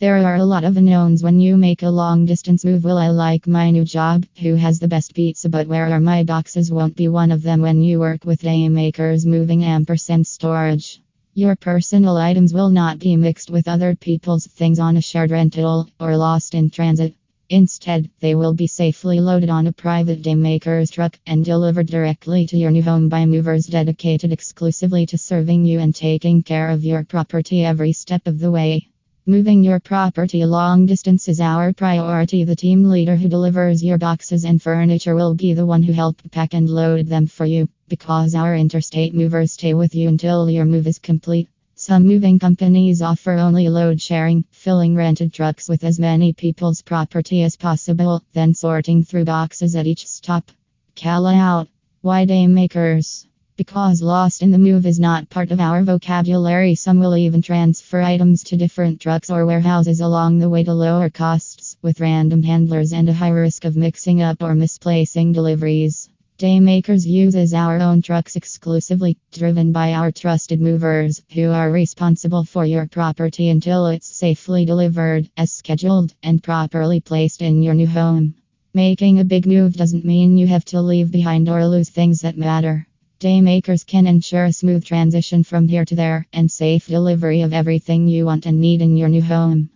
There are a lot of unknowns when you make a long distance move. Will I like my new job? Who has the best pizza? But where are my boxes? Won't be one of them when you work with Daymakers Moving Ampersand Storage. Your personal items will not be mixed with other people's things on a shared rental or lost in transit. Instead, they will be safely loaded on a private Daymakers truck and delivered directly to your new home by movers dedicated exclusively to serving you and taking care of your property every step of the way. Moving your property long distance is our priority. The team leader who delivers your boxes and furniture will be the one who helps pack and load them for you because our interstate movers stay with you until your move is complete. Some moving companies offer only load sharing, filling rented trucks with as many people's property as possible, then sorting through boxes at each stop. Call out. Why Daymakers? Because lost in the move is not part of our vocabulary, some will even transfer items to different trucks or warehouses along the way to lower costs, with random handlers and a high risk of mixing up or misplacing deliveries. Daymakers uses our own trucks exclusively, driven by our trusted movers, who are responsible for your property until it's safely delivered, as scheduled, and properly placed in your new home. Making a big move doesn't mean you have to leave behind or lose things that matter. Daymakers can ensure a smooth transition from here to there and safe delivery of everything you want and need in your new home.